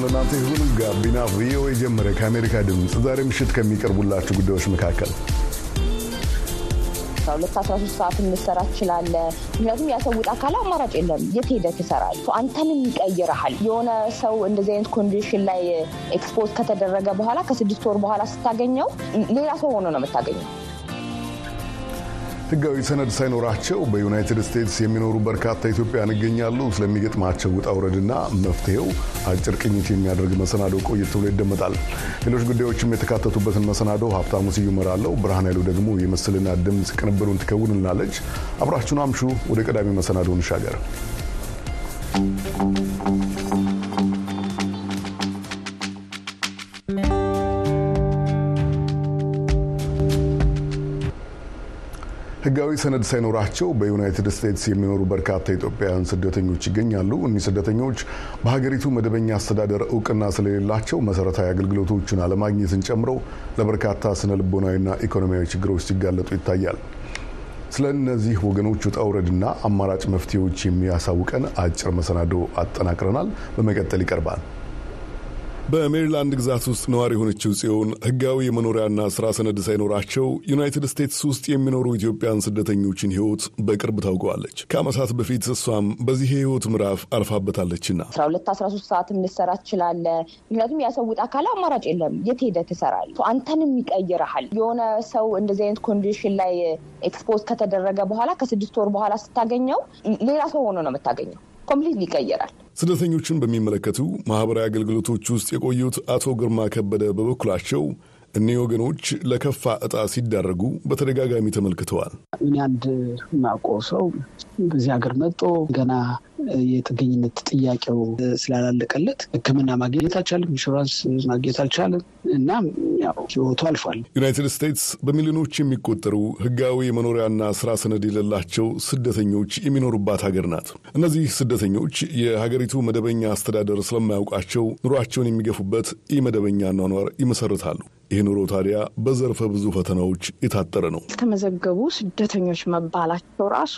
ሰላም ለእናንተ ይሁን። ጋቢና ቪኦኤ ጀመረ። ከአሜሪካ ድምፅ ዛሬ ምሽት ከሚቀርቡላችሁ ጉዳዮች መካከል አስራ ሶስት ሰዓት እንሰራ ትችላለ። ምክንያቱም ያሰውጥ አካል አማራጭ የለም። የት ሄደህ ትሰራለህ? አንተንም ይቀይረሃል። የሆነ ሰው እንደዚህ አይነት condition ላይ expose ከተደረገ በኋላ ከስድስት ወር በኋላ ስታገኘው ሌላ ሰው ሆኖ ነው የምታገኘው። ሕጋዊ ሰነድ ሳይኖራቸው በዩናይትድ ስቴትስ የሚኖሩ በርካታ ኢትዮጵያውያን ይገኛሉ። ስለሚገጥማቸው ውጣ ውረድና መፍትሄው አጭር ቅኝት የሚያደርግ መሰናዶ ቆየት ብሎ ይደመጣል። ሌሎች ጉዳዮችም የተካተቱበትን መሰናዶ ሀብታሙ ስዩ እመራለሁ። ብርሃን ኃይሉ ደግሞ የምስልና ድምፅ ቅንብሩን ትከውንልናለች። አብራችሁን አምሹ። ወደ ቀዳሚ መሰናዶ እንሻገር። ህጋዊ ሰነድ ሳይኖራቸው በዩናይትድ ስቴትስ የሚኖሩ በርካታ ኢትዮጵያውያን ስደተኞች ይገኛሉ። እኒህ ስደተኞች በሀገሪቱ መደበኛ አስተዳደር እውቅና ስለሌላቸው መሰረታዊ አገልግሎቶችን አለማግኘትን ጨምሮ ለበርካታ ስነ ልቦናዊና ኢኮኖሚያዊ ችግሮች ሲጋለጡ ይታያል። ስለ እነዚህ ወገኖች ውጣ ውረድና አማራጭ መፍትሄዎች የሚያሳውቀን አጭር መሰናዶ አጠናቅረናል። በመቀጠል ይቀርባል። በሜሪላንድ ግዛት ውስጥ ነዋሪ የሆነችው ጽዮን ህጋዊ የመኖሪያና ስራ ሰነድ ሳይኖራቸው ዩናይትድ ስቴትስ ውስጥ የሚኖሩ ኢትዮጵያን ስደተኞችን ህይወት በቅርብ ታውቀዋለች። ከዓመታት በፊት እሷም በዚህ የህይወት ምዕራፍ አልፋበታለችና አስራ ሁለት አስራ ሶስት ሰዓት ልሰራ ትችላለ። ምክንያቱም ያሰውጥ አካል አማራጭ የለም። የት ሄደህ ትሰራለህ? አንተንም ይቀይረሃል። የሆነ ሰው እንደዚህ አይነት condition ላይ expose ከተደረገ በኋላ ከስድስት ወር በኋላ ስታገኘው ሌላ ሰው ሆኖ ነው የምታገኘው። complete ይቀየራል። ስደተኞችን በሚመለከቱ ማህበራዊ አገልግሎቶች ውስጥ የቆዩት አቶ ግርማ ከበደ በበኩላቸው እኒህ ወገኖች ለከፋ እጣ ሲዳረጉ በተደጋጋሚ ተመልክተዋል። እኔ አንድ ማውቀው ሰው በዚህ ሀገር መጦ ገና የጥገኝነት ጥያቄው ስላላለቀለት ሕክምና ማግኘት አልቻለም፣ ኢንሹራንስ ማግኘት አልቻለም እና ያው ህይወቱ አልፏል። ዩናይትድ ስቴትስ በሚሊዮኖች የሚቆጠሩ ህጋዊ የመኖሪያና ስራ ሰነድ የሌላቸው ስደተኞች የሚኖሩባት ሀገር ናት። እነዚህ ስደተኞች የሀገሪቱ መደበኛ አስተዳደር ስለማያውቃቸው ኑሯቸውን የሚገፉበት ኢ መደበኛ ኗኗር ይመሰርታሉ። ይህ ኑሮ ታዲያ በዘርፈ ብዙ ፈተናዎች የታጠረ ነው። የተመዘገቡ ስደተኞች መባላቸው ራሱ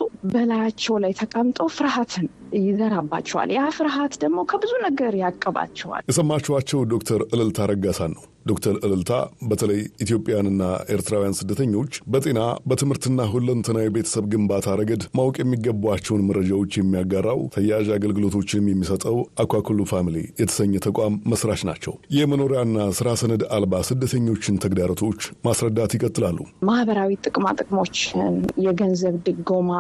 በላያቸው ላይ ተቀምጠው ፍርሃትን ይዘራባቸዋል። ያ ፍርሃት ደግሞ ከብዙ ነገር ያቅባቸዋል። የሰማችኋቸው ዶክተር እልልታ ረጋሳን ነው። ዶክተር እልልታ በተለይ ኢትዮጵያውያንና ኤርትራውያን ስደተኞች በጤና በትምህርትና ሁለንተናዊ ቤተሰብ ግንባታ ረገድ ማወቅ የሚገባቸውን መረጃዎች የሚያጋራው ተያያዥ አገልግሎቶችንም የሚሰጠው አኳኩሉ ፋሚሊ የተሰኘ ተቋም መስራች ናቸው። የመኖሪያና ስራ ሰነድ አልባ ስደተኞችን ተግዳሮቶች ማስረዳት ይቀጥላሉ። ማህበራዊ ጥቅማ ጥቅሞችን፣ የገንዘብ ድጎማ፣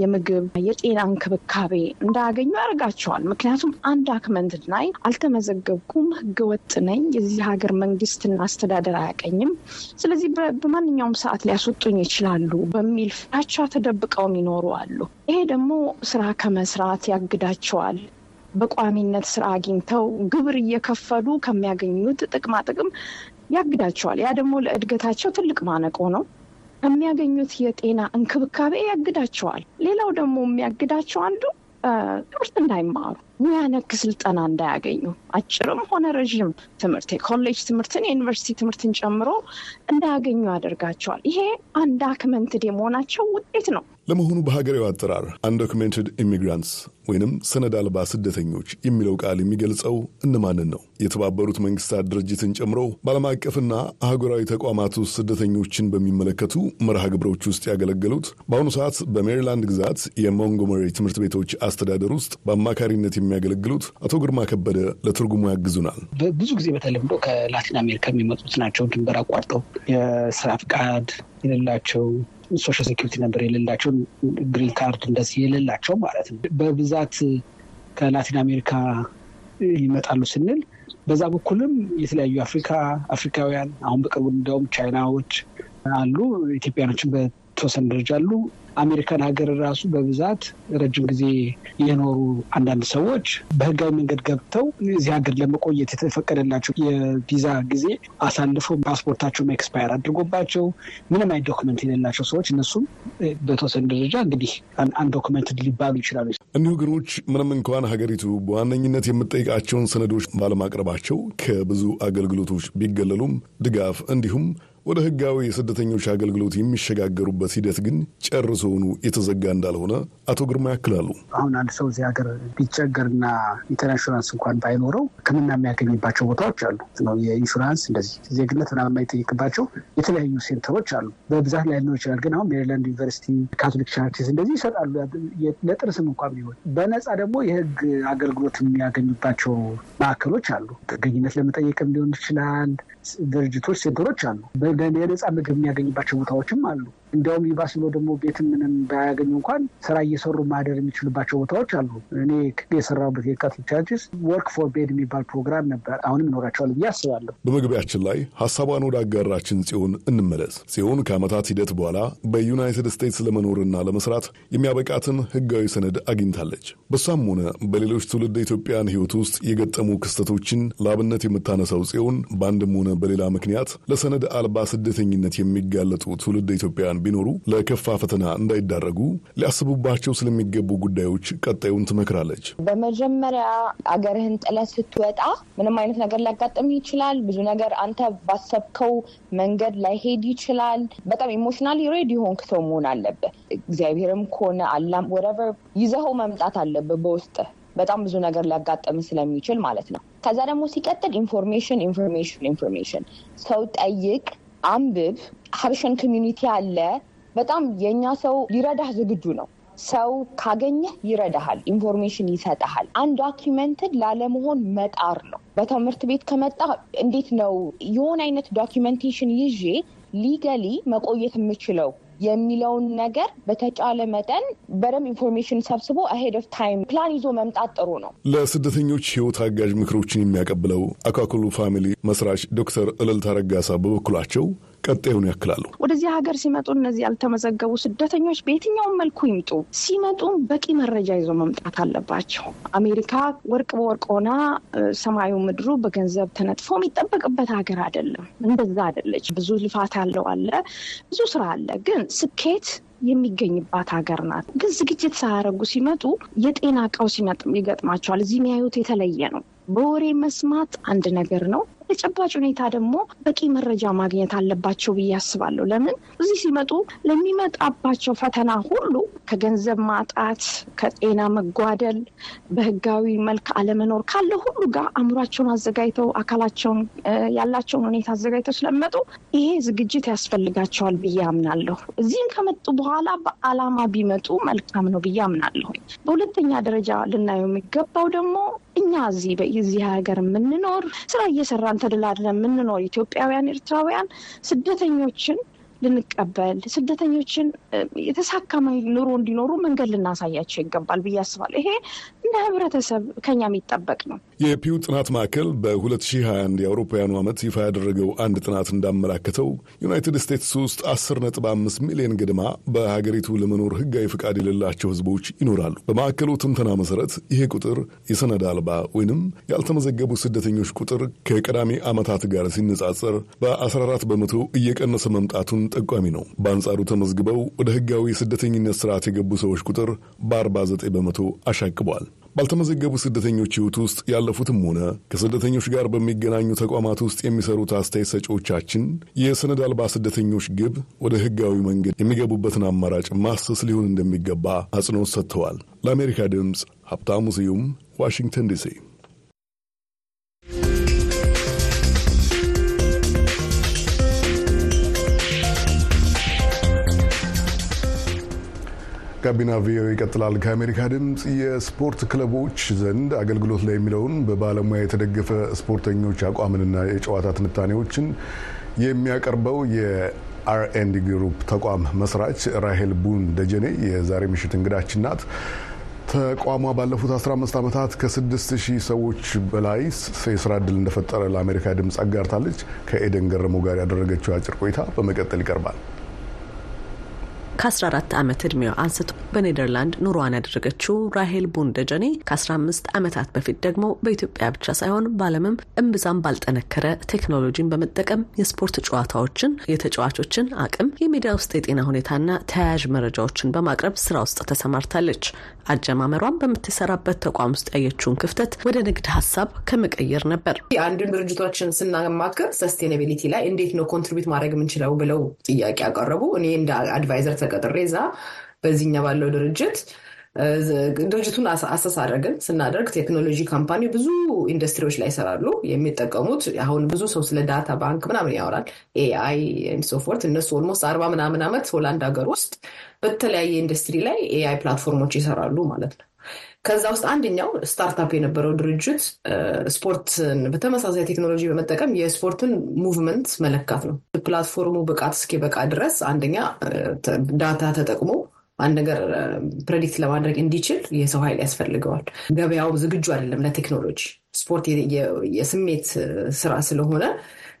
የምግብ፣ የጤና እንክብካቤ እንዳያገኙ ያደርጋቸዋል። ምክንያቱም አንድ አክመንት ላይ አልተመዘገብኩም፣ ህገወጥ ነኝ፣ የዚህ ሀገር መንግስት መንግስትና አስተዳደር አያቀኝም፣ ስለዚህ በማንኛውም ሰዓት ሊያስወጡኝ ይችላሉ በሚል ፍራቻ ተደብቀውም ይኖሩ አሉ። ይሄ ደግሞ ስራ ከመስራት ያግዳቸዋል። በቋሚነት ስራ አግኝተው ግብር እየከፈሉ ከሚያገኙት ጥቅማ ጥቅም ያግዳቸዋል። ያ ደግሞ ለእድገታቸው ትልቅ ማነቆ ነው። ከሚያገኙት የጤና እንክብካቤ ያግዳቸዋል። ሌላው ደግሞ የሚያግዳቸው አንዱ ትምህርት እንዳይማሩ ሙያ ነክ ስልጠና እንዳያገኙ አጭርም ሆነ ረዥም ትምህርት የኮሌጅ ትምህርትን የዩኒቨርሲቲ ትምህርትን ጨምሮ እንዳያገኙ ያደርጋቸዋል። ይሄ undocumented የመሆናቸው ውጤት ነው። ለመሆኑ በሀገሬው አጠራር undocumented immigrants ወይንም ሰነድ አልባ ስደተኞች የሚለው ቃል የሚገልጸው እነማንን ነው? የተባበሩት መንግስታት ድርጅትን ጨምሮ በዓለም አቀፍና አህጉራዊ ተቋማት ውስጥ ስደተኞችን በሚመለከቱ መርሃ ግብሮች ውስጥ ያገለገሉት በአሁኑ ሰዓት በሜሪላንድ ግዛት የሞንጎመሪ ትምህርት ቤቶች አስተዳደር ውስጥ በአማካሪነት የሚያገለግሉት አቶ ግርማ ከበደ ለትርጉሙ ያግዙናል። ብዙ ጊዜ በተለምዶ ከላቲን አሜሪካ የሚመጡት ናቸው። ድንበር አቋርጠው የስራ ፍቃድ የሌላቸው social security number የሌላቸው green card እንደዚህ የሌላቸው ማለት ነው። በብዛት ከላቲን አሜሪካ ይመጣሉ ስንል በዛ በኩልም የተለያዩ አፍሪካ አፍሪካውያን አሁን በቅርቡ እንዲያውም ቻይናዎች አሉ፣ ኢትዮጵያኖችን በተወሰነ ደረጃ አሉ። አሜሪካን ሀገር ራሱ በብዛት ረጅም ጊዜ የኖሩ አንዳንድ ሰዎች በህጋዊ መንገድ ገብተው እዚህ ሀገር ለመቆየት የተፈቀደላቸው የቪዛ ጊዜ አሳልፈው ፓስፖርታቸውን expire አድርጎባቸው ምንም አይነት document የሌላቸው ሰዎች እነሱም በተወሰነ ደረጃ እንግዲህ undocumented ሊባሉ ይችላሉ። እኒሁ ወገኖች ምንም እንኳን ሀገሪቱ በዋነኝነት የምትጠይቃቸውን ሰነዶች ባለማቅረባቸው ከብዙ አገልግሎቶች ቢገለሉም ድጋፍ እንዲሁም ወደ ህጋዊ የስደተኞች አገልግሎት የሚሸጋገሩበት ሂደት ግን ጨርሶውኑ የተዘጋ እንዳልሆነ አቶ ግርማ ያክላሉ። አሁን አንድ ሰው እዚህ ሀገር ቢቸገርና ኢንሹራንስ እንኳን ባይኖረው ሕክምና የሚያገኝባቸው ቦታዎች አሉ የኢንሹራንስ እንደዚህ ዜግነት ምናምን የማይጠይቅባቸው የተለያዩ center ኦች አሉ። በብዛት ላይ ሊኖር ይችላል። ግን አሁን ሜሪላንድ ዩኒቨርሲቲ፣ ካቶሊክ ቻሪቲስ እንደዚህ ይሰጣሉ። ለጥርስም እንኳን ቢሆን በነፃ ደግሞ የህግ አገልግሎት የሚያገኙባቸው ማዕከሎች አሉ። ጥገኝነት ለመጠየቅም ሊሆን ይችላል። ድርጅቶች፣ center ኦች አሉ። የነፃ ምግብ የሚያገኝባቸው ቦታዎችም አሉ። እንዲያውም ይባስ ብሎ ደግሞ ቤትም ምንም ባያገኙ እንኳን ስራ እየሰሩ ማደር የሚችሉባቸው ቦታዎች አሉ። እኔ የሰራሁበት የካቶሊክ ቻሪቲስ work for bed የሚባል ፕሮግራም ነበር። አሁንም ይኖራቸዋል ብዬ አስባለሁ። በመግቢያችን ላይ ሀሳቧን ወደ አጋራችን ጽዮን እንመለስ። ጽዮን ከዓመታት ሂደት በኋላ በዩናይትድ ስቴትስ ለመኖርና ለመስራት የሚያበቃትን ህጋዊ ሰነድ አግኝታለች። በሷም ሆነ በሌሎች ትውልደ ኢትዮጵያን ህይወት ውስጥ የገጠሙ ክስተቶችን ለአብነት የምታነሳው ጽዮን በአንድም ሆነ በሌላ ምክንያት ለሰነድ አልባ ስደተኝነት የሚጋለጡ ትውልደ ኢትዮጵያን ቢኖሩ ለከፋ ፈተና እንዳይዳረጉ ሊያስቡባቸው ስለሚገቡ ጉዳዮች ቀጣዩን ትመክራለች። በመጀመሪያ አገርህን ጥለህ ስትወጣ ምንም አይነት ነገር ሊያጋጥምህ ይችላል። ብዙ ነገር አንተ ባሰብከው መንገድ ላይሄድ ይችላል። በጣም emotionally ready ሆንክ ሰው መሆን አለብህ። እግዚአብሔርም ከሆነ አላም whatever ይዘኸው መምጣት አለብህ በውስጥ በጣም ብዙ ነገር ሊያጋጥም ስለሚችል ማለት ነው። ከዛ ደግሞ ሲቀጥል information information information ሰው ጠይቅ፣ አንብብ። ሀበሻን community አለ። በጣም የእኛ ሰው ሊረዳህ ዝግጁ ነው። ሰው ካገኘህ ይረዳሃል፣ information ይሰጠሃል። undocumented ላለመሆን መጣር ነው። በትምህርት ቤት ከመጣ እንዴት ነው የሆነ አይነት documentation ይዤ legally መቆየት የምችለው የሚለውን ነገር በተቻለ መጠን በደንብ information ሰብስቦ ahead of time plan ይዞ መምጣት ጥሩ ነው። ለስደተኞች ሕይወት አጋዥ ምክሮችን የሚያቀብለው አካክሉ ፋሚሊ መስራች ዶክተር እልልታ ረጋሳ በበኩላቸው ቀጣዩን ያክላሉ። ወደዚህ ሀገር ሲመጡ እነዚህ ያልተመዘገቡ ስደተኞች በየትኛውም መልኩ ይምጡ፣ ሲመጡም በቂ መረጃ ይዞ መምጣት አለባቸው። አሜሪካ ወርቅ በወርቅ ሆና ሰማዩ ምድሩ በገንዘብ ተነጥፎ የሚጠበቅበት ሀገር አይደለም። እንደዛ አይደለች። ብዙ ልፋት ያለው አለ፣ ብዙ ስራ አለ። ግን ስኬት የሚገኝባት ሀገር ናት። ግን ዝግጅት ሳያደርጉ ሲመጡ የጤና ቀውስ ይገጥማቸዋል። እዚህ የሚያዩት የተለየ ነው። በወሬ መስማት አንድ ነገር ነው። ተጨባጭ ሁኔታ ደግሞ በቂ መረጃ ማግኘት አለባቸው ብዬ አስባለሁ። ለምን እዚህ ሲመጡ ለሚመጣባቸው ፈተና ሁሉ ከገንዘብ ማጣት፣ ከጤና መጓደል፣ በህጋዊ መልክ አለመኖር ካለ ሁሉ ጋር አእምሯቸውን አዘጋጅተው አካላቸውን ያላቸውን ሁኔታ አዘጋጅተው ስለሚመጡ ይሄ ዝግጅት ያስፈልጋቸዋል ብዬ አምናለሁ። እዚህም ከመጡ በኋላ በዓላማ ቢመጡ መልካም ነው ብዬ አምናለሁ። በሁለተኛ ደረጃ ልናየው የሚገባው ደግሞ እኛ እዚህ በዚህ ሀገር የምንኖር ስራ እየሰራን ተደላድለን የምንኖር ኢትዮጵያውያን፣ ኤርትራውያን ስደተኞችን ልንቀበል ስደተኞችን የተሳካ ኑሮ እንዲኖሩ መንገድ ልናሳያቸው ይገባል ብዬ አስባለሁ። ይሄ እንደ ህብረተሰብ ከኛ የሚጠበቅ ነው። የፒው ጥናት ማዕከል በ2021 የአውሮፓውያኑ ዓመት ይፋ ያደረገው አንድ ጥናት እንዳመላከተው ዩናይትድ ስቴትስ ውስጥ 10.5 ሚሊዮን ገድማ በሀገሪቱ ለመኖር ህጋዊ ፈቃድ የሌላቸው ህዝቦች ይኖራሉ። በማዕከሉ ትንተና መሰረት ይሄ ቁጥር የሰነድ አልባ ወይንም ያልተመዘገቡ ስደተኞች ቁጥር ከቀዳሚ ዓመታት ጋር ሲነጻጸር በ14 በመቶ እየቀነሰ መምጣቱን ጠቋሚ ነው። በአንጻሩ ተመዝግበው ወደ ህጋዊ የስደተኝነት ስርዓት የገቡ ሰዎች ቁጥር በ49 በመቶ አሻቅቧል። ባልተመዘገቡ ስደተኞች ህይወት ውስጥ ያለፉትም ሆነ ከስደተኞች ጋር በሚገናኙ ተቋማት ውስጥ የሚሰሩት አስተያየት ሰጪዎቻችን የሰነድ አልባ ስደተኞች ግብ ወደ ህጋዊ መንገድ የሚገቡበትን አማራጭ ማሰስ ሊሆን እንደሚገባ አጽንኦት ሰጥተዋል። ለአሜሪካ ድምፅ ሀብታሙ ስዩም ዋሽንግተን ዲሲ። ጋቢና ቪኦኤ ይቀጥላል። ከአሜሪካ ድምፅ የስፖርት ክለቦች ዘንድ አገልግሎት ላይ የሚለውን በባለሙያ የተደገፈ ስፖርተኞች አቋምንና የጨዋታ ትንታኔዎችን የሚያቀርበው የአርኤንዲ ግሩፕ ተቋም መስራች ራሄል ቡን ደጀኔ የዛሬ ምሽት እንግዳችን ናት። ተቋሟ ባለፉት 15 ዓመታት ከ6000 ሰዎች በላይ የስራ ዕድል እንደፈጠረ ለአሜሪካ ድምፅ አጋርታለች። ከኤደን ገረመው ጋር ያደረገችው አጭር ቆይታ በመቀጠል ይቀርባል። ከ14 ዓመት ዕድሜዋ አንስቶ በኔደርላንድ ኑሯን ያደረገችው ራሄል ቡንደጀኔ ከ15 ዓመታት በፊት ደግሞ በኢትዮጵያ ብቻ ሳይሆን በዓለምም እምብዛም ባልጠነከረ ቴክኖሎጂን በመጠቀም የስፖርት ጨዋታዎችን፣ የተጫዋቾችን አቅም፣ የሜዳ ውስጥ የጤና ሁኔታና ተያያዥ መረጃዎችን በማቅረብ ስራ ውስጥ ተሰማርታለች። አጀማመሯን በምትሰራበት ተቋም ውስጥ ያየችውን ክፍተት ወደ ንግድ ሀሳብ ከመቀየር ነበር። አንድን ድርጅቶችን ስናማክር sustainability ላይ እንዴት ነው contribute ማድረግ የምንችለው ብለው ጥያቄ ያቀረቡ እኔ እንደ advisor ተቀጥሬ እዛ በዚህኛ ባለው ድርጅት ድርጅቱን አድረግን ስናደርግ ቴክኖሎጂ company ብዙ ኢንዱስትሪዎች ላይ ይሰራሉ። የሚጠቀሙት አሁን ብዙ ሰው ስለ data bank ምናምን ያወራል፣ AI so forth እነሱ almost አርባ ምናምን ዓመት ሆላንድ ሀገር ውስጥ በተለያየ ኢንዱስትሪ ላይ AI platform ኦች ይሰራሉ ማለት ነው። ከዛ ውስጥ አንደኛው startup የነበረው ድርጅት ስፖርትን በተመሳሳይ ቴክኖሎጂ በመጠቀም የስፖርትን movement መለካት ነው። platform ኡ ብቃት እስኪበቃ ድረስ አንደኛ data ተጠቅሞ አንድ ነገር predict ለማድረግ እንዲችል የሰው ኃይል ያስፈልገዋል። ገበያው ዝግጁ አይደለም ለቴክኖሎጂ። ስፖርት የስሜት ስራ ስለሆነ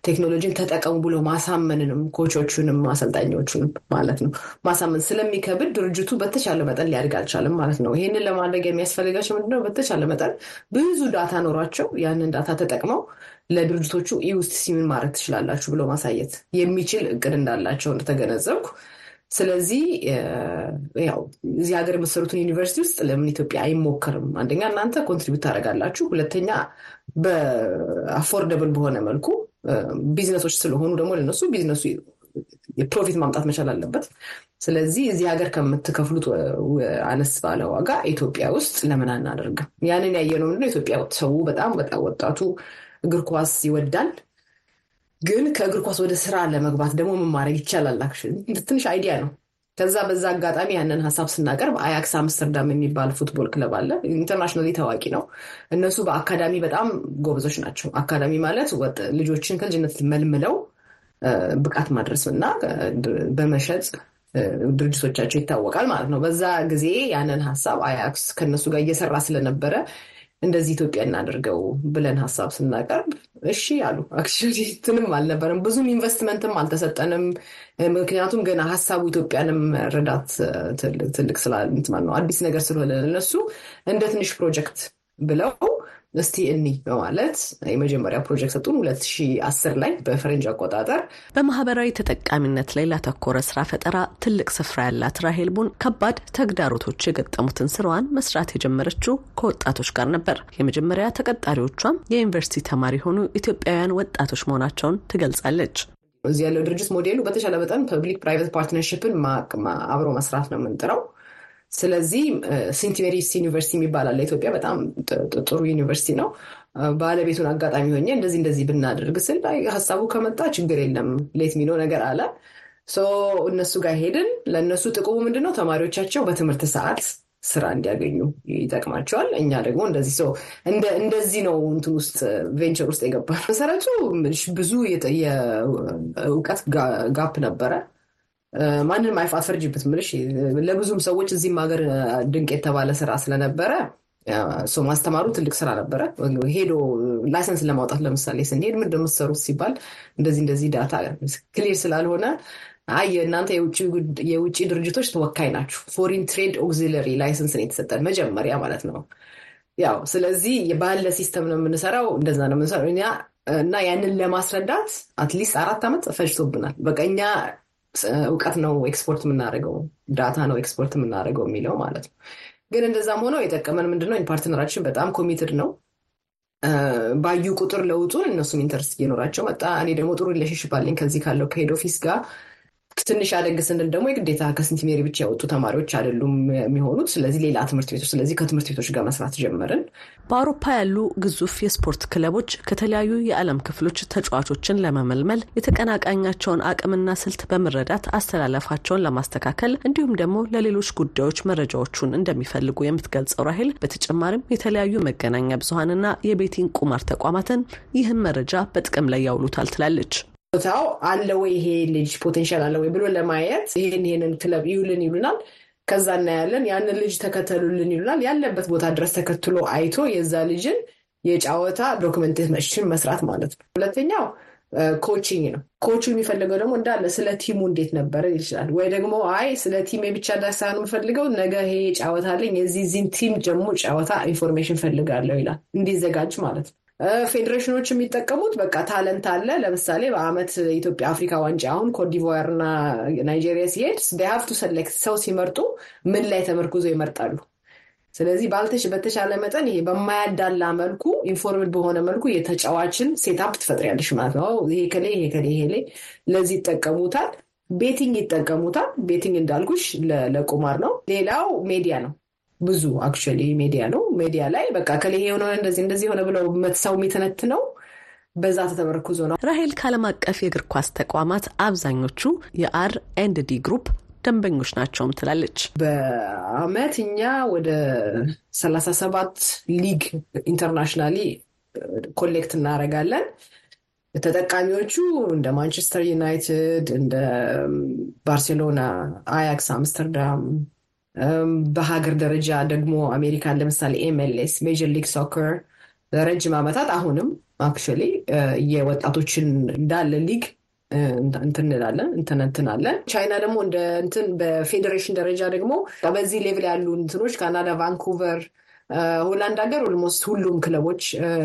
ቴክኖሎጂን ተጠቀሙ ብሎ ማሳመንንም coach ኦቹንም አሰልጣኞቹንም ማለት ነው ማሳመን ስለሚከብድ ድርጅቱ በተቻለ መጠን ሊያድግ አልቻለም ማለት ነው። ይህንን ለማድረግ የሚያስፈልጋቸው ምንድነው? በተቻለ መጠን ብዙ data ኖሯቸው ያንን data ተጠቅመው ለድርጅቶቹ ኢውስት ሲምን ማድረግ ትችላላችሁ ብሎ ማሳየት የሚችል እቅድ እንዳላቸው እንደተገነዘብኩ ስለዚህ ያው እዚህ ሀገር የመሰሩትን ዩኒቨርሲቲ ውስጥ ለምን ኢትዮጵያ አይሞከርም? አንደኛ እናንተ contribute ታደርጋላችሁ፣ ሁለተኛ በ affordable በሆነ መልኩ ቢዝነሶች ስለሆኑ ደግሞ ለነሱ ቢዝነሱ የ profit ማምጣት መቻል አለበት። ስለዚህ እዚህ ሀገር ከምትከፍሉት አነስ ባለ ዋጋ ኢትዮጵያ ውስጥ ለምን አናደርግም? ያንን ያየነው ምንድነው ኢትዮጵያ ሰው በጣም በጣም ወጣቱ እግር ኳስ ይወዳል። ግን ከእግር ኳስ ወደ ስራ ለመግባት ደግሞ ምን ማድረግ ይቻላል? ትንሽ idea ነው። ከዛ በዛ አጋጣሚ ያንን ሀሳብ ስናቀርብ አያክስ አምስተርዳም የሚባል football club አለ። internationally ታዋቂ ነው። እነሱ በአካዳሚ በጣም ጎበዞች ናቸው። አካዳሚ ማለት ልጆችን ከልጅነት መልምለው ብቃት ማድረስ እና በመሸጥ ድርጅቶቻቸው ይታወቃል ማለት ነው። በዛ ጊዜ ያንን ሀሳብ አያክስ ከነሱ ጋር እየሰራ ስለነበረ እንደዚህ ኢትዮጵያ እናደርገው ብለን ሀሳብ ስናቀርብ እሺ አሉ። actually ትንም አልነበረም፣ ብዙም ኢንቨስትመንትም አልተሰጠንም። ምክንያቱም ገና ሀሳቡ ኢትዮጵያንም ረዳት ትልቅ ነው አዲስ ነገር ስለሆነ እነሱ እንደ ትንሽ ፕሮጀክት ብለው እስቲ እኒ በማለት የመጀመሪያ ፕሮጀክት ሰጡን 2010 ላይ በፈረንጅ አቆጣጠር። በማህበራዊ ተጠቃሚነት ላይ ላተኮረ ስራ ፈጠራ ትልቅ ስፍራ ያላት ራሄል ቡን ከባድ ተግዳሮቶች የገጠሙትን ስራዋን መስራት የጀመረችው ከወጣቶች ጋር ነበር። የመጀመሪያ ተቀጣሪዎቿም የዩኒቨርሲቲ ተማሪ የሆኑ ኢትዮጵያውያን ወጣቶች መሆናቸውን ትገልጻለች። እዚህ ያለው ድርጅት ሞዴሉ በተሻለ መጠን public private partnership ን አብሮ መስራት ነው የምንጥረው ስለዚህ ሴንት ሜሪስ ዩኒቨርሲቲ የሚባል አለ ኢትዮጵያ በጣም ጥሩ ዩኒቨርሲቲ ነው። ባለቤቱን አጋጣሚ ሆኜ እንደዚህ እንደዚህ ብናደርግ ስል ሀሳቡ ከመጣ ችግር የለም ሌት የሚለው ነገር አለ። እነሱ ጋር ሄድን። ለእነሱ ጥቅሙ ምንድን ነው? ተማሪዎቻቸው በትምህርት ሰዓት ስራ እንዲያገኙ ይጠቅማቸዋል። እኛ ደግሞ እንደዚህ ሰው እንደዚህ ነው እንትን ውስጥ ቬንቸር ውስጥ የገባ መሰረቱ ብዙ የእውቀት ጋፕ ነበረ። ማንንም አፈርጅበት ምልሽ ለብዙም ሰዎች እዚህም ሀገር ድንቅ የተባለ ስራ ስለነበረ ማስተማሩ ትልቅ ስራ ነበረ። ሄዶ ላይሰንስ ለማውጣት ለምሳሌ ስንሄድ ምንድን ነው የምትሰሩት ሲባል እንደዚህ እንደዚህ ዳታ ክሊር ስላልሆነ አይ እናንተ የውጭ ድርጅቶች ተወካይ ናችሁ፣ ፎሪን ትሬድ ኦግዚለሪ ላይሰንስ ነው የተሰጠን መጀመሪያ ማለት ነው። ያው ስለዚህ ባለ system ነው የምንሰራው፣ እንደዛ ነው የምንሰራው እና ያንን ለማስረዳት at least አራት ዓመት ፈጅቶብናል። በቃ እኛ እውቀት ነው ኤክስፖርት የምናደርገው data ነው ኤክስፖርት የምናደርገው የሚለው ማለት ነው። ግን እንደዛም ሆነው የጠቀመን ምንድነው partner ኣችን በጣም committed ነው። ባዩ ቁጥር ለውጡን እነሱም interest እየኖራቸው መጣ። እኔ ደግሞ ጥሩ relationship አለኝ ከዚህ ካለው ከ head office ጋር ትንሽ አደግ ስንል ደግሞ የግዴታ ከሴንት ሜሪ ብቻ የወጡ ተማሪዎች አይደሉም የሚሆኑት። ስለዚህ ሌላ ትምህርት ቤቶች ስለዚህ ከትምህርት ቤቶች ጋር መስራት ጀመርን። በአውሮፓ ያሉ ግዙፍ የስፖርት ክለቦች ከተለያዩ የዓለም ክፍሎች ተጫዋቾችን ለመመልመል የተቀናቃኛቸውን አቅምና ስልት በመረዳት አስተላለፋቸውን ለማስተካከል እንዲሁም ደግሞ ለሌሎች ጉዳዮች መረጃዎቹን እንደሚፈልጉ የምትገልጸው ራሄል በተጨማሪም የተለያዩ መገናኛ ብዙሀንና የ betting ቁማር ተቋማትን ይህን መረጃ በጥቅም ላይ ያውሉታል ትላለች። ቦታው አለ ወይ ይሄ ልጅ potential አለ ወይ ብሎ ለማየት ይህን ይህንን ክለብ ይውልን ይሉናል። ከዛ እናያለን። ያንን ልጅ ተከተሉልን ይሉናል። ያለበት ቦታ ድረስ ተከትሎ አይቶ የዛ ልጅን የጫወታ documentation መስራት ማለት ነው። ሁለተኛው coaching ነው። ኮቹ የሚፈልገው ደግሞ እንዳለ ስለ team ኡ እንዴት ነበረ ይችላል። ወይ ደግሞ አይ ስለ team ብቻ ሳይሆን የምፈልገው ነገ ይሄ ጫወታ አለኝ የዚህ ዚህን team ደግሞ ጫወታ information ፈልጋለሁ ይላል። እንዲዘጋጅ ማለት ነው። ፌዴሬሽኖች የሚጠቀሙት በቃ talent አለ። ለምሳሌ በአመት ኢትዮጵያ አፍሪካ ዋንጫ አሁን ኮትዲቯር እና ናይጄሪያ ሲሄድ have to select ሰው ሲመርጡ ምን ላይ ተመርኩዞ ይመርጣሉ? ስለዚህ ባልተሽ በተሻለ መጠን ይሄ በማያዳላ መልኩ informed በሆነ መልኩ የተጫዋችን setup ትፈጥሪያለሽ ማለት ነው። ይሄ ከሌ ይሄ ከሌ ይሄ ላይ ለዚህ ይጠቀሙታል። betting ይጠቀሙታል። betting እንዳልኩሽ ለቁማር ነው። ሌላው ሜዲያ ነው። ብዙ actually ሜዲያ ነው። ሜዲያ ላይ በቃ ከሌ የሆነ እንደዚህ እንደዚህ የሆነ ብለው ሰው የሚተነትነው በዛ ተተመርኩዞ ነው። ራሄል ከዓለም አቀፍ የእግር ኳስ ተቋማት አብዛኞቹ የ R and D Group ደንበኞች ናቸውም ትላለች። በአመት እኛ ወደ ሰላሳ ሰባት ሊግ internationally collect እናደርጋለን። ተጠቃሚዎቹ እንደ ማንቸስተር ዩናይትድ፣ እንደ ባርሴሎና፣ አያክስ አምስተርዳም፣ በሀገር ደረጃ ደግሞ አሜሪካን ለምሳሌ MLS Major League Soccer ለረጅም ዓመታት አሁንም actually የወጣቶችን እንዳለ ሊግ እንትን እንላለን እንትንትናለን። ቻይና ደግሞ እንደ እንትን በፌዴሬሽን ደረጃ ደግሞ በዚህ level ያሉ እንትኖች ካናዳ፣ ቫንኩቨር ሆላንድ ሀገር almost ሁሉም ክለቦች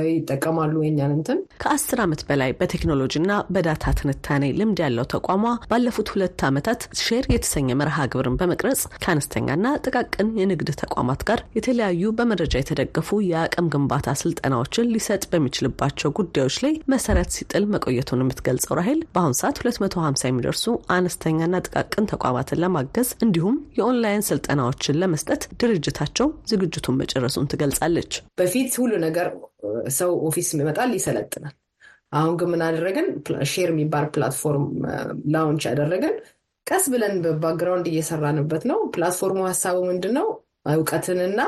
ይጠቀማሉ የኛን እንትን። ከአስር ዓመት በላይ በቴክኖሎጂና በዳታ ትንታኔ ልምድ ያለው ተቋሟ ባለፉት ሁለት ዓመታት ሼር የተሰኘ መርሃ ግብርን በመቅረጽ ከአነስተኛና ጥቃቅን የንግድ ተቋማት ጋር የተለያዩ በመረጃ የተደገፉ የአቅም ግንባታ ስልጠናዎችን ሊሰጥ በሚችልባቸው ጉዳዮች ላይ መሰረት ሲጥል መቆየቱን የምትገልጸው ራሄል በአሁኑ ሰዓት 250 የሚደርሱ አነስተኛና ጥቃቅን ተቋማትን ለማገዝ እንዲሁም የኦንላይን ስልጠናዎችን ለመስጠት ድርጅታቸው ዝግጅቱን መጨረሱ መድረሱን ትገልጻለች። በፊት ሁሉ ነገር ሰው office ይመጣል ይሰለጥናል። አሁን ግን ምን አደረግን? ሼር የሚባል platform launch ያደረግን ቀስ ብለን በ background እየሰራንበት ነው። platform ኡ ሀሳቡ ምንድን ነው? እውቀትንና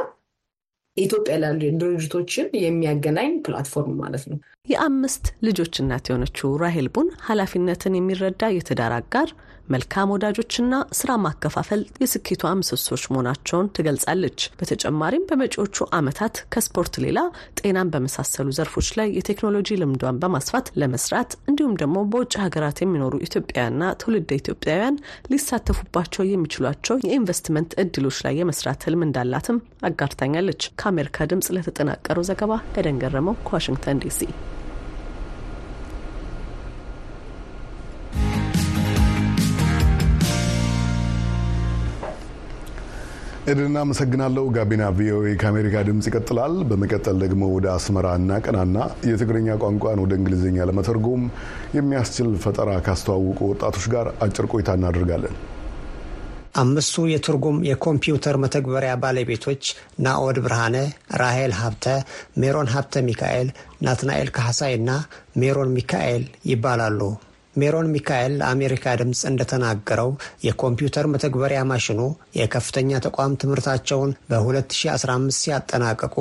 ኢትዮጵያ ላሉ ድርጅቶችን የሚያገናኝ platform ማለት ነው። የአምስት ልጆች እናት የሆነችው ራሄል ቡን ኃላፊነትን የሚረዳ የትዳር አጋር፣ መልካም ወዳጆችና ስራ ማከፋፈል የስኬቷ ምሰሶች መሆናቸውን ትገልጻለች። በተጨማሪም በመጪዎቹ ዓመታት ከስፖርት ሌላ ጤናን በመሳሰሉ ዘርፎች ላይ የቴክኖሎጂ ልምዷን በማስፋት ለመስራት እንዲሁም ደግሞ በውጭ ሀገራት የሚኖሩ ኢትዮጵያውያንና ትውልደ ኢትዮጵያውያን ሊሳተፉባቸው የሚችሏቸው የኢንቨስትመንት እድሎች ላይ የመስራት ህልም እንዳላትም አጋርታኛለች። ከአሜሪካ ድምጽ ለተጠናቀረው ዘገባ ኤደን ገረመው ከዋሽንግተን ዲሲ። ኤደን አመሰግናለሁ። ጋቢና ቪኦኤ ከአሜሪካ ድምፅ ይቀጥላል። በመቀጠል ደግሞ ወደ አስመራ እናቀናና የትግርኛ ቋንቋን ወደ እንግሊዝኛ ለመተርጎም የሚያስችል ፈጠራ ካስተዋወቁ ወጣቶች ጋር አጭር ቆይታ እናደርጋለን። አምስቱ የትርጉም የኮምፒውተር መተግበሪያ ባለቤቶች ናኦድ ብርሃነ፣ ራሄል ሀብተ፣ ሜሮን ሀብተ ሚካኤል፣ ናትናኤል እና ሜሮን ሚካኤል ይባላሉ። ሜሮን ሚካኤል ለአሜሪካ ድምፅ እንደተናገረው የኮምፒውተር መተግበሪያ ማሽኑ የከፍተኛ ተቋም ትምህርታቸውን በ2015 ሲያጠናቀቁ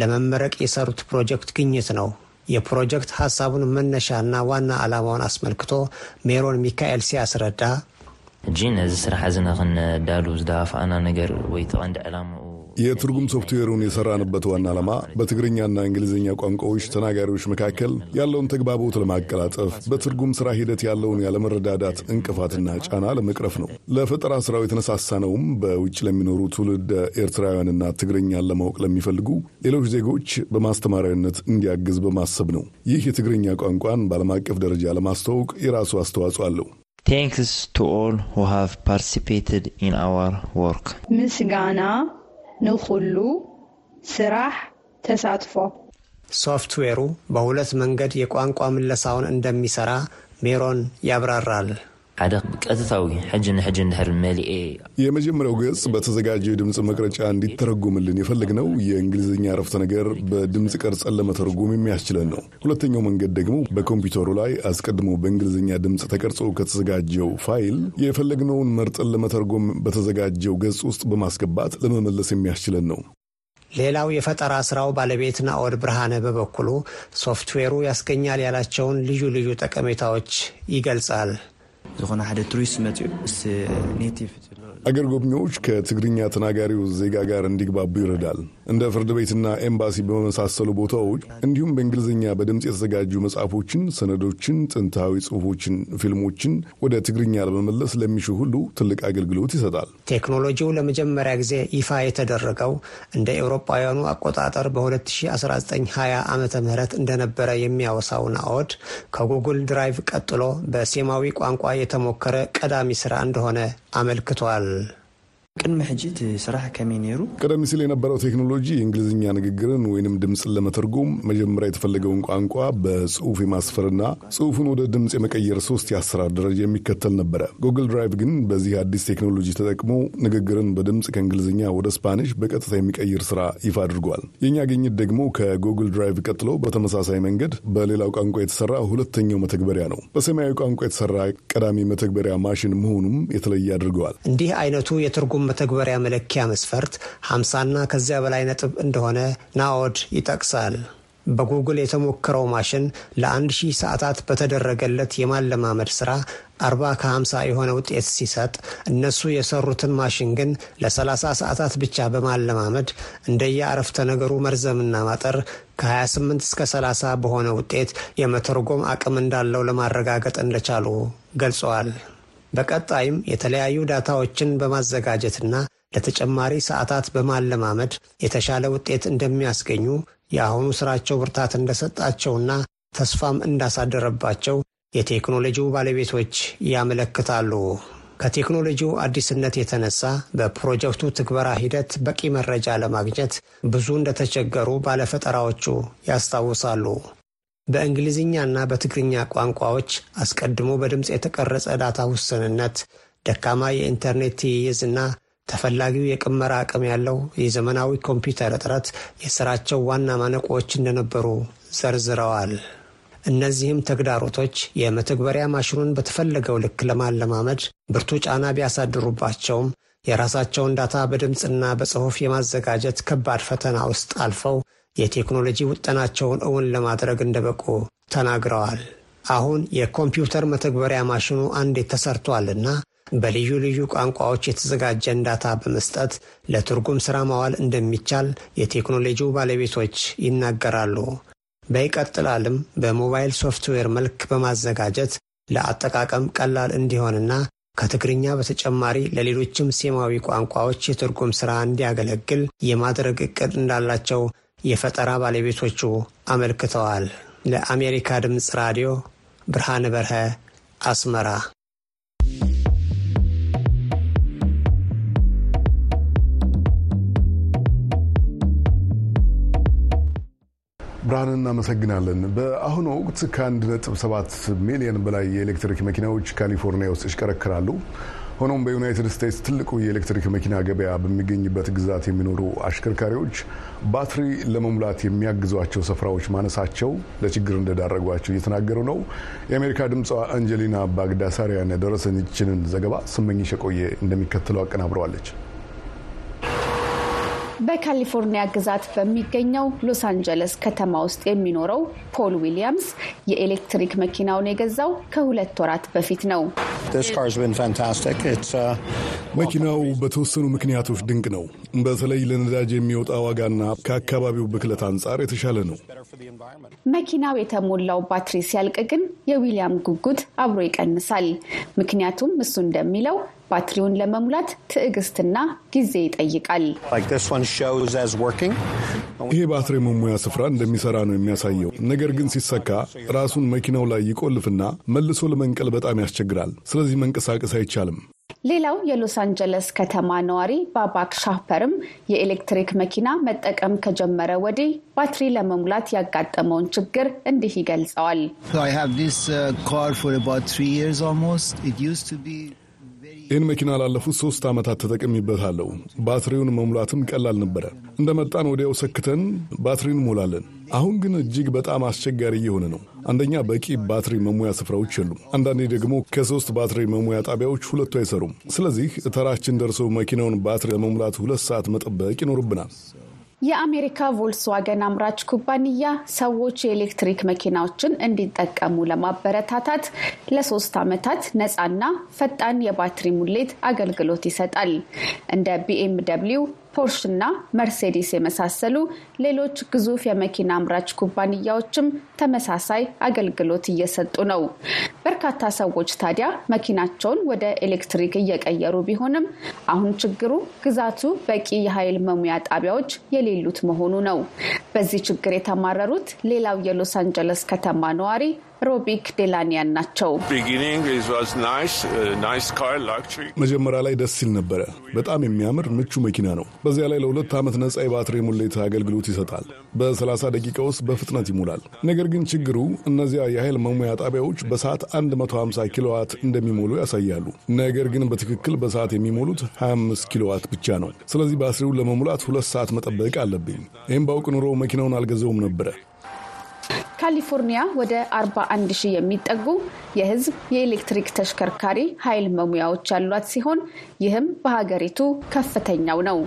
ለመመረቅ የሰሩት ፕሮጀክት ግኝት ነው። የፕሮጀክት ሀሳቡን መነሻና ዋና ዓላማውን አስመልክቶ ሜሮን ሚካኤል ሲያስረዳ ሕጂ ነዚ ስራሕ እዚ ንክንዳሉ ዝዳፋኣና ነገር ወይ ተቐንዲ ዕላምኡ የትርጉም ሶፍትዌሩን የሰራንበት ዋና ዓላማ በትግርኛና እንግሊዝኛ ቋንቋዎች ተናጋሪዎች መካከል ያለውን ተግባቦት ለማቀላጠፍ በትርጉም ስራ ሂደት ያለውን ያለመረዳዳት እንቅፋትና ጫና ለመቅረፍ ነው። ለፈጠራ ስራው የተነሳሳነውም በውጭ ለሚኖሩ ትውልድ ኤርትራውያንና ትግርኛን ለማወቅ ለሚፈልጉ ሌሎች ዜጎች በማስተማሪያነት እንዲያግዝ በማሰብ ነው። ይህ የትግርኛ ቋንቋን በዓለም አቀፍ ደረጃ ለማስተዋወቅ የራሱ አስተዋጽኦ አለው። Thanks to all who have participated in our work ምስጋና ንኩሉ ስራሕ ተሳትፎ ሶፍትዌሩ በሁለት መንገድ የቋንቋ ምለሳውን እንደሚሰራ ሜሮን ያብራራል። ሓደ ቀጥታዊ ሕጂ ንሕጂ እንድሕር መሊኤ የመጀመሪያው ገጽ በተዘጋጀው የድምፅ መቅረጫ እንዲተረጎምልን የፈለግነው የእንግሊዝኛ አረፍተ ነገር በድምፅ ቀርጸን ለመተርጎም የሚያስችለን ነው። ሁለተኛው መንገድ ደግሞ በኮምፒውተሩ ላይ አስቀድሞ በእንግሊዝኛ ድምፅ ተቀርጾ ከተዘጋጀው ፋይል የፈለግነውን መርጠን ለመተርጎም በተዘጋጀው ገጽ ውስጥ በማስገባት ለመመለስ የሚያስችለን ነው። ሌላው የፈጠራ ስራው ባለቤት ናኦድ ብርሃነ በበኩሉ ሶፍትዌሩ ያስገኛል ያላቸውን ልዩ ልዩ ጠቀሜታዎች ይገልጻል። ዝኾነ ሓደ ቱሪስት መፅኡ native አገር ጎብኚዎች ከትግርኛ ተናጋሪው ዜጋ ጋር እንዲግባቡ ይረዳል። እንደ ፍርድ ቤትና ኤምባሲ በመሳሰሉ ቦታዎች እንዲሁም በእንግሊዝኛ በድምፅ የተዘጋጁ መጽሐፎችን፣ ሰነዶችን፣ ጥንታዊ ጽሑፎችን፣ ፊልሞችን ወደ ትግርኛ ለመመለስ ለሚሹ ሁሉ ትልቅ አገልግሎት ይሰጣል። ቴክኖሎጂው ለመጀመሪያ ጊዜ ይፋ የተደረገው እንደ ኤውሮጳውያኑ አቆጣጠር በ2019/20 ዓ ም እንደነበረ የሚያወሳው ናኦድ ከጉግል ድራይቭ ቀጥሎ በሴማዊ ቋንቋ የተሞከረ ቀዳሚ ስራ እንደሆነ አመልክቷል። ቅድሚ ሕጂ እቲ ስራሕ ከመይ ነይሩ? ቀደም ሲል የነበረው ቴክኖሎጂ የእንግሊዝኛ ንግግርን ወይንም ድምፅን ለመተርጎም መጀመሪያ የተፈለገውን ቋንቋ በጽሁፍ የማስፈርና ጽሁፉን ወደ ድምፅ የመቀየር ሶስት የአሰራር ደረጃ የሚከተል ነበረ። ጉግል ድራይቭ ግን በዚህ አዲስ ቴክኖሎጂ ተጠቅሞ ንግግርን በድምፅ ከእንግሊዝኛ ወደ ስፓኒሽ በቀጥታ የሚቀይር ስራ ይፋ አድርጓል። የእኛ ግኝት ደግሞ ከጉግል ድራይቭ ቀጥሎ በተመሳሳይ መንገድ በሌላው ቋንቋ የተሰራ ሁለተኛው መተግበሪያ ነው። በሴማዊ ቋንቋ የተሰራ ቀዳሚ መተግበሪያ ማሽን መሆኑም የተለየ ያደርገዋል። እንዲህ አይነቱ የትርጉም መተግበሪያ መለኪያ መስፈርት 50ና ከዚያ በላይ ነጥብ እንደሆነ ናኦድ ይጠቅሳል። በጉግል የተሞከረው ማሽን ለአንድ ሺህ ሰዓታት በተደረገለት የማለማመድ ሥራ 40 ከ50 የሆነ ውጤት ሲሰጥ እነሱ የሰሩትን ማሽን ግን ለ30 ሰዓታት ብቻ በማለማመድ እንደየአረፍተ ነገሩ መርዘምና ማጠር ከ28 እስከ 30 በሆነ ውጤት የመተርጎም አቅም እንዳለው ለማረጋገጥ እንደቻሉ ገልጸዋል። በቀጣይም የተለያዩ ዳታዎችን በማዘጋጀትና ለተጨማሪ ሰዓታት በማለማመድ የተሻለ ውጤት እንደሚያስገኙ የአሁኑ ስራቸው ብርታት እንደሰጣቸውና ተስፋም እንዳሳደረባቸው የቴክኖሎጂው ባለቤቶች ያመለክታሉ። ከቴክኖሎጂው አዲስነት የተነሳ በፕሮጀክቱ ትግበራ ሂደት በቂ መረጃ ለማግኘት ብዙ እንደተቸገሩ ባለፈጠራዎቹ ያስታውሳሉ። በእንግሊዝኛና በትግርኛ ቋንቋዎች አስቀድሞ በድምፅ የተቀረጸ ዳታ ውስንነት፣ ደካማ የኢንተርኔት ትይይዝና ተፈላጊው የቅመራ አቅም ያለው የዘመናዊ ኮምፒውተር እጥረት የስራቸው ዋና ማነቆዎች እንደነበሩ ዘርዝረዋል። እነዚህም ተግዳሮቶች የመተግበሪያ ማሽኑን በተፈለገው ልክ ለማለማመድ ብርቱ ጫና ቢያሳድሩባቸውም የራሳቸውን ዳታ በድምፅና በጽሑፍ የማዘጋጀት ከባድ ፈተና ውስጥ አልፈው የቴክኖሎጂ ውጠናቸውን እውን ለማድረግ እንደበቁ ተናግረዋል። አሁን የኮምፒውተር መተግበሪያ ማሽኑ አንዴ ተሰርቷልና በልዩ ልዩ ቋንቋዎች የተዘጋጀን ዳታ በመስጠት ለትርጉም ሥራ ማዋል እንደሚቻል የቴክኖሎጂው ባለቤቶች ይናገራሉ። በቀጣይም በሞባይል ሶፍትዌር መልክ በማዘጋጀት ለአጠቃቀም ቀላል እንዲሆንና ከትግርኛ በተጨማሪ ለሌሎችም ሴማዊ ቋንቋዎች የትርጉም ሥራ እንዲያገለግል የማድረግ ዕቅድ እንዳላቸው የፈጠራ ባለቤቶቹ አመልክተዋል። ለአሜሪካ ድምፅ ራዲዮ ብርሃነ በርሀ አስመራ። ብርሃን እናመሰግናለን። በአሁኑ ወቅት ከ1.7 ሚሊዮን በላይ የኤሌክትሪክ መኪናዎች ካሊፎርኒያ ውስጥ ይሽከረከራሉ። ሆኖም በዩናይትድ ስቴትስ ትልቁ የኤሌክትሪክ መኪና ገበያ በሚገኝበት ግዛት የሚኖሩ አሽከርካሪዎች ባትሪ ለመሙላት የሚያግዟቸው ስፍራዎች ማነሳቸው ለችግር እንደዳረጓቸው እየተናገሩ ነው። የአሜሪካ ድምጿ አንጀሊና ባግዳሳሪያን ያደረሰን ይችንን ዘገባ ስመኝሽ የቆየ እንደሚከተለው አቀናብረዋለች። በካሊፎርኒያ ግዛት በሚገኘው ሎስ አንጀለስ ከተማ ውስጥ የሚኖረው ፖል ዊሊያምስ የኤሌክትሪክ መኪናውን የገዛው ከሁለት ወራት በፊት ነው። መኪናው በተወሰኑ ምክንያቶች ድንቅ ነው። በተለይ ለነዳጅ የሚወጣ ዋጋና ከአካባቢው ብክለት አንጻር የተሻለ ነው። መኪናው የተሞላው ባትሪ ሲያልቅ ግን የዊሊያም ጉጉት አብሮ ይቀንሳል። ምክንያቱም እሱ እንደሚለው ባትሪውን ለመሙላት ትዕግስትና ጊዜ ይጠይቃል። ይሄ ባትሪ መሙያ ስፍራ እንደሚሰራ ነው የሚያሳየው። ነገር ግን ሲሰካ ራሱን መኪናው ላይ ይቆልፍና መልሶ ለመንቀል በጣም ያስቸግራል። ስለዚህ መንቀሳቀስ አይቻልም። ሌላው የሎስ አንጀለስ ከተማ ነዋሪ ባባክ ሻፐርም የኤሌክትሪክ መኪና መጠቀም ከጀመረ ወዲህ ባትሪ ለመሙላት ያጋጠመውን ችግር እንዲህ ይገልጸዋል። ይህን መኪና ላለፉት ሶስት ዓመታት ተጠቅሚበታለሁ። ባትሪውን መሙላትም ቀላል ነበረ። እንደመጣን ወዲያው ሰክተን ባትሪ እንሞላለን። አሁን ግን እጅግ በጣም አስቸጋሪ እየሆነ ነው። አንደኛ በቂ ባትሪ መሙያ ስፍራዎች የሉም። አንዳንዴ ደግሞ ከሶስት ባትሪ መሙያ ጣቢያዎች ሁለቱ አይሰሩም። ስለዚህ ተራችን ደርሰው መኪናውን ባትሪ ለመሙላት ሁለት ሰዓት መጠበቅ ይኖርብናል። የአሜሪካ ቮልስዋገን አምራች ኩባንያ ሰዎች የኤሌክትሪክ መኪናዎችን እንዲጠቀሙ ለማበረታታት ለሶስት ዓመታት ነፃና ፈጣን የባትሪ ሙሌት አገልግሎት ይሰጣል። እንደ ቢኤም ደብሊው ፖርሽ እና መርሴዲስ የመሳሰሉ ሌሎች ግዙፍ የመኪና አምራች ኩባንያዎችም ተመሳሳይ አገልግሎት እየሰጡ ነው። በርካታ ሰዎች ታዲያ መኪናቸውን ወደ ኤሌክትሪክ እየቀየሩ ቢሆንም አሁን ችግሩ ግዛቱ በቂ የኃይል መሙያ ጣቢያዎች የሌሉት መሆኑ ነው። በዚህ ችግር የተማረሩት ሌላው የሎስ አንጀለስ ከተማ ነዋሪ ሮቢክ ዴላኒያን ናቸው። መጀመሪያ ላይ ደስ የሚል ነበረ። በጣም የሚያምር ምቹ መኪና ነው። በዚያ ላይ ለሁለት ዓመት ነጻ የባትሪ ሙሌት አገልግሎት ይሰጣል። በ30 ደቂቃ ውስጥ በፍጥነት ይሞላል። ነገር ግን ችግሩ እነዚያ የኃይል መሙያ ጣቢያዎች በሰዓት 150 ኪሎዋት እንደሚሞሉ ያሳያሉ። ነገር ግን በትክክል በሰዓት የሚሞሉት 25 ኪሎዋት ብቻ ነው። ስለዚህ ባትሪውን ለመሙላት ሁለት ሰዓት መጠበቅ አለብኝ። ይህም ባውቅ ኑሮ መኪናውን አልገዛውም ነበረ። ካሊፎርኒያ ወደ 41 ሺህ የሚጠጉ የሕዝብ የኤሌክትሪክ ተሽከርካሪ ኃይል መሙያዎች ያሏት ሲሆን ይህም በሀገሪቱ ከፍተኛው ነው።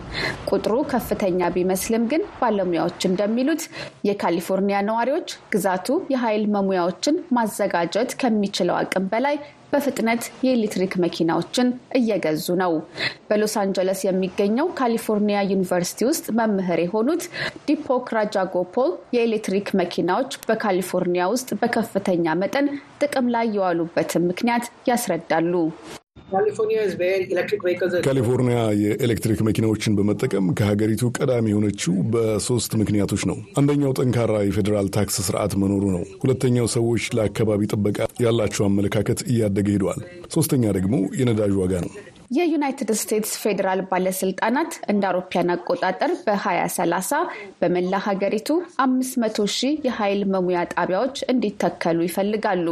ቁጥሩ ከፍተኛ ቢመስልም ግን ባለሙያዎች እንደሚሉት የካሊፎርኒያ ነዋሪዎች ግዛቱ የኃይል መሙያዎችን ማዘጋጀት ከሚችለው አቅም በላይ በፍጥነት የኤሌክትሪክ መኪናዎችን እየገዙ ነው። በሎስ አንጀለስ የሚገኘው ካሊፎርኒያ ዩኒቨርሲቲ ውስጥ መምህር የሆኑት ዲፖክ ራጃጎፖል የኤሌክትሪክ መኪናዎች በካሊፎርኒያ ውስጥ በከፍተኛ መጠን ጥቅም ላይ የዋሉበትን ምክንያት ያስረዳሉ። ካሊፎርኒያ የኤሌክትሪክ መኪናዎችን በመጠቀም ከሀገሪቱ ቀዳሚ የሆነችው በሶስት ምክንያቶች ነው። አንደኛው ጠንካራ የፌዴራል ታክስ ስርዓት መኖሩ ነው። ሁለተኛው ሰዎች ለአካባቢ ጥበቃ ያላቸው አመለካከት እያደገ ሄደዋል። ሶስተኛ ደግሞ የነዳጅ ዋጋ ነው። የዩናይትድ ስቴትስ ፌዴራል ባለስልጣናት እንደ አውሮፓያን አቆጣጠር በ2030 በመላ ሀገሪቱ 500 ሺህ የኃይል መሙያ ጣቢያዎች እንዲተከሉ ይፈልጋሉ።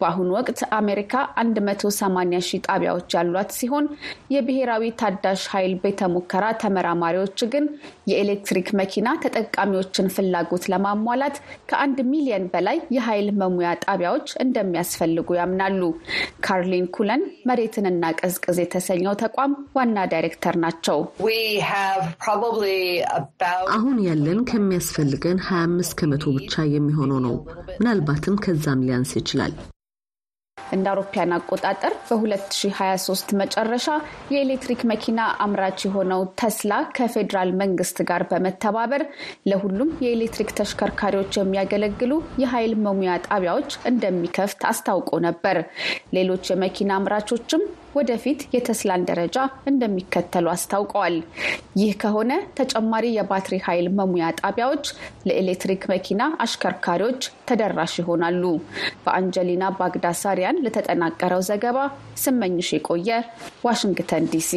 በአሁኑ ወቅት አሜሪካ 180 ሺህ ጣቢያዎች ያሏት ሲሆን የብሔራዊ ታዳሽ ኃይል ቤተ ሙከራ ተመራማሪዎች ግን የኤሌክትሪክ መኪና ተጠቃሚዎችን ፍላጎት ለማሟላት ከአንድ ሚሊዮን በላይ የኃይል መሙያ ጣቢያዎች እንደሚያስፈልጉ ያምናሉ። ካርሊን ኩለን መሬትንና ቀዝቅዝ የተሰኘው ተቋም ዋና ዳይሬክተር ናቸው። አሁን ያለን ከሚያስፈልገን 25 ከመቶ ብቻ የሚሆነው ነው። ምናልባትም ከዛም ሊያንስ ይችላል። እንደ አውሮፓያን አቆጣጠር በ2023 መጨረሻ የኤሌክትሪክ መኪና አምራች የሆነው ተስላ ከፌዴራል መንግስት ጋር በመተባበር ለሁሉም የኤሌክትሪክ ተሽከርካሪዎች የሚያገለግሉ የኃይል መሙያ ጣቢያዎች እንደሚከፍት አስታውቆ ነበር። ሌሎች የመኪና አምራቾችም ወደፊት የተስላን ደረጃ እንደሚከተሉ አስታውቀዋል። ይህ ከሆነ ተጨማሪ የባትሪ ኃይል መሙያ ጣቢያዎች ለኤሌክትሪክ መኪና አሽከርካሪዎች ተደራሽ ይሆናሉ። በአንጀሊና ባግዳሳሪያን ለተጠናቀረው ዘገባ ስመኝሽ የቆየ ዋሽንግተን ዲሲ።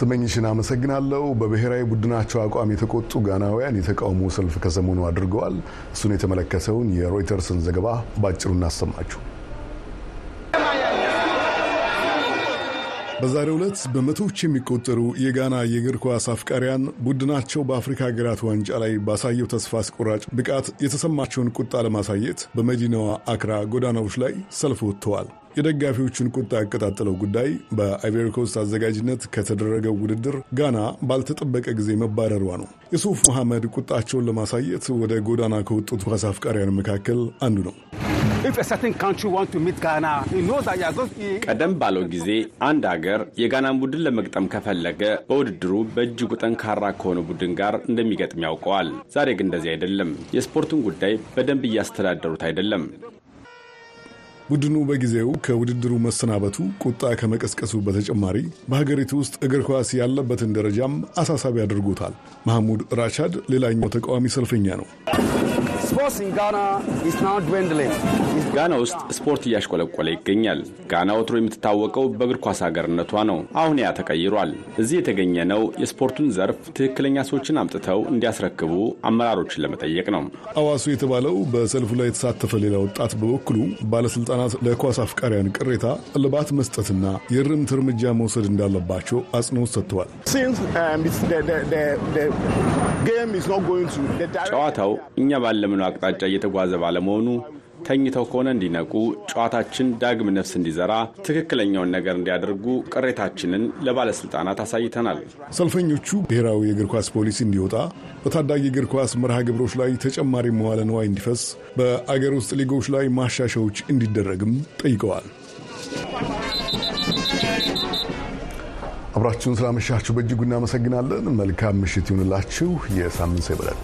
ስመኝሽን አመሰግናለሁ። በብሔራዊ ቡድናቸው አቋም የተቆጡ ጋናውያን የተቃውሞ ሰልፍ ከሰሞኑ አድርገዋል። እሱን የተመለከተውን የሮይተርስን ዘገባ ባጭሩ እናሰማችሁ። በዛሬው ዕለት በመቶዎች የሚቆጠሩ የጋና የእግር ኳስ አፍቃሪያን ቡድናቸው በአፍሪካ ሀገራት ዋንጫ ላይ ባሳየው ተስፋ አስቆራጭ ብቃት የተሰማቸውን ቁጣ ለማሳየት በመዲናዋ አክራ ጎዳናዎች ላይ ሰልፍ ወጥተዋል። የደጋፊዎቹን ቁጣ ያቀጣጠለው ጉዳይ በአይቬሪኮስት አዘጋጅነት ከተደረገው ውድድር ጋና ባልተጠበቀ ጊዜ መባረሯ ነው። የሱፍ መሐመድ ቁጣቸውን ለማሳየት ወደ ጎዳና ከወጡት ኳስ አፍቃሪያን መካከል አንዱ ነው። ቀደም ባለው ጊዜ አንድ አገር የጋናን ቡድን ለመግጠም ከፈለገ በውድድሩ በእጅጉ ጠንካራ ከሆነ ቡድን ጋር እንደሚገጥም ያውቀዋል። ዛሬ ግን እንደዚህ አይደለም። የስፖርቱን ጉዳይ በደንብ እያስተዳደሩት አይደለም። ቡድኑ በጊዜው ከውድድሩ መሰናበቱ ቁጣ ከመቀስቀሱ በተጨማሪ በሀገሪቱ ውስጥ እግር ኳስ ያለበትን ደረጃም አሳሳቢ አድርጎታል። መሐሙድ ራቻድ ሌላኛው ተቃዋሚ ሰልፈኛ ነው። ጋና ውስጥ ስፖርት እያሽቆለቆለ ይገኛል። ጋና ወትሮ የምትታወቀው በእግር ኳስ ሀገርነቷ ነው። አሁን ያ ተቀይሯል። እዚህ የተገኘ ነው የስፖርቱን ዘርፍ ትክክለኛ ሰዎችን አምጥተው እንዲያስረክቡ አመራሮችን ለመጠየቅ ነው። አዋሱ የተባለው በሰልፉ ላይ የተሳተፈ ሌላ ወጣት በበኩሉ ባለስልጣናት ለኳስ አፍቃሪያን ቅሬታ እልባት መስጠትና የእርምት እርምጃ መውሰድ እንዳለባቸው አጽንኦት ሰጥተዋል። ጨዋታው እኛ ባለምነው አቅጣጫ እየተጓዘ ባለመሆኑ ተኝተው ከሆነ እንዲነቁ፣ ጨዋታችን ዳግም ነፍስ እንዲዘራ፣ ትክክለኛውን ነገር እንዲያደርጉ ቅሬታችንን ለባለስልጣናት አሳይተናል። ሰልፈኞቹ ብሔራዊ የእግር ኳስ ፖሊሲ እንዲወጣ፣ በታዳጊ እግር ኳስ መርሃ ግብሮች ላይ ተጨማሪ መዋለ ንዋይ እንዲፈስ፣ በአገር ውስጥ ሊጎች ላይ ማሻሻዎች እንዲደረግም ጠይቀዋል። አብራችሁን ስላመሻችሁ በእጅጉ እናመሰግናለን። መልካም ምሽት ይሁንላችሁ። የሳምንት ሰው ይበላል።